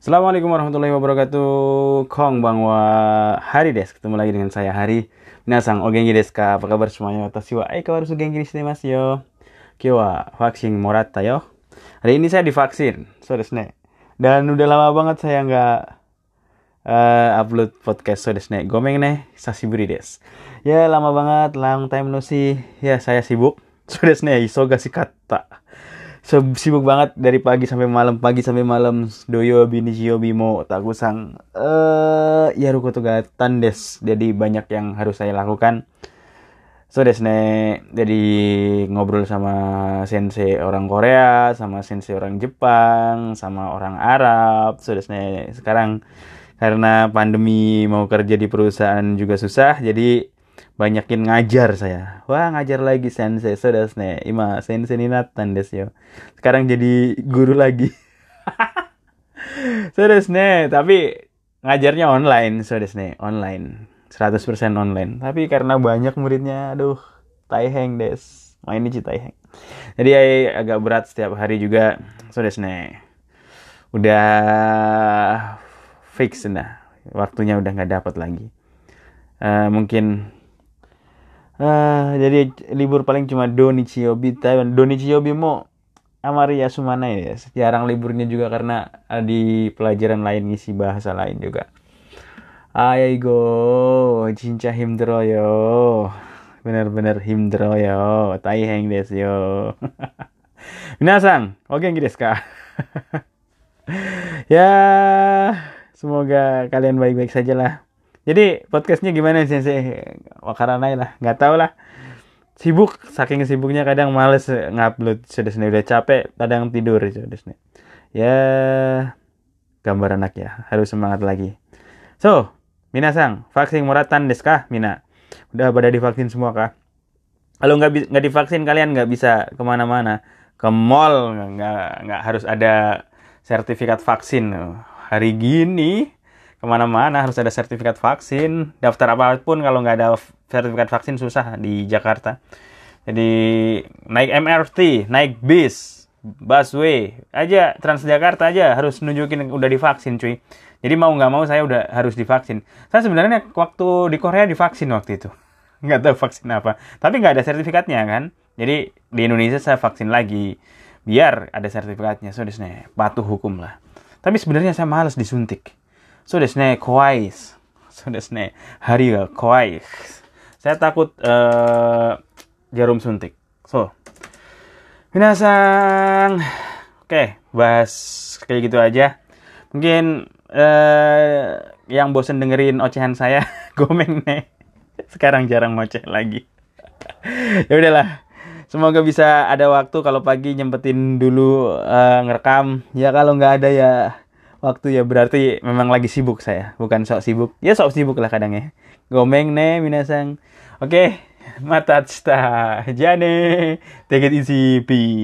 Assalamualaikum warahmatullahi wabarakatuh. Kong bangwa Hari des. Ketemu lagi dengan saya Hari. Minasang o genki desu ka? Apa kabar semuanya? Watashi wa genki ni shite masu yo. Kyo wa vaksin moratta yo. Hari ini saya divaksin. So desu ne. Dan udah lama banget saya nggak eh, upload podcast so desu ne. Gomeng ne, sasiburi desu. Ya lama banget, long time no see. Ya saya sibuk. So desu ne, isoga kata. Sibuk banget dari pagi sampai malam, pagi sampai malam. Doyo binishio bimo takusang. Eh, ya ruko tugatan des. Jadi banyak yang harus saya lakukan. So des ne, jadi ngobrol sama sensei orang Korea, sama sensei orang Jepang, sama orang Arab. So des ne, sekarang karena pandemi mau kerja di perusahaan juga susah, jadi banyakin ngajar saya. Wah, ngajar lagi sensei. Des ne, ima sensei ni natan des yo. Sekarang jadi guru lagi. des ne, tapi ngajarnya online, des ne, online. 100% online. Tapi karena banyak muridnya, aduh, taiheng des. Main ini taiheng. Jadi agak berat setiap hari juga. Des ne. Udah fix nah. Waktunya udah nggak dapat lagi. Eh, mungkin eh, jadi libur paling cuma Donichiobi Taiwan. Donichiobi mo Amari Yasumana ya. Jarang liburnya juga karena di pelajaran lain ngisi bahasa lain juga. Aigo, cinca himdroyo. Bener-bener himdroyo. Taiheng desu yo. Minasang, o genki desu ka? ya, semoga kalian baik-baik saja lah. Jadi podcastnya gimana sensei? Wakaranai lah, nggak tahu lah. Sibuk, saking sibuknya kadang males ngupload sudah sendiri udah capek, kadang tidur sudah sendiri. Ya, gambar anak ya, harus semangat lagi. So, Minasang, vaksin muratan desu ka? Mina, udah pada divaksin semua kah? Kalau nggak nggak divaksin kalian nggak bisa ke mana-mana. Ke mall nggak nggak harus ada sertifikat vaksin. Hari gini ke mana-mana harus ada sertifikat vaksin. Daftar apa pun kalau nggak ada sertifikat vaksin susah di Jakarta. Jadi naik MRT, naik bis, busway aja Transjakarta aja harus nunjukin udah divaksin cuy. Jadi mau nggak mau saya udah harus divaksin. Saya sebenarnya waktu di Korea divaksin waktu itu. Nggak tahu vaksin apa. Tapi nggak ada sertifikatnya kan. Jadi di Indonesia saya vaksin lagi. Biar ada sertifikatnya. So desne, patuh hukum lah. Tapi sebenarnya saya malas disuntik. So desne, kawaii. So desne, hari ga kawaii. Saya takut eh, jarum suntik. So, Minasang. Oke, bahas kayak gitu aja. Mungkin eh yang bosen dengerin ocehan saya, gomeng nih. Sekarang jarang ngoceh lagi. ya udahlah. Semoga bisa ada waktu kalau pagi nyempetin dulu eh, ngerekam. Ya kalau nggak ada ya waktu ya berarti memang lagi sibuk saya, bukan sok sibuk. Ya sok sibuk lah kadang ya. Gomeng nih minasang. Oke, mata Jane. Take it easy. Peace.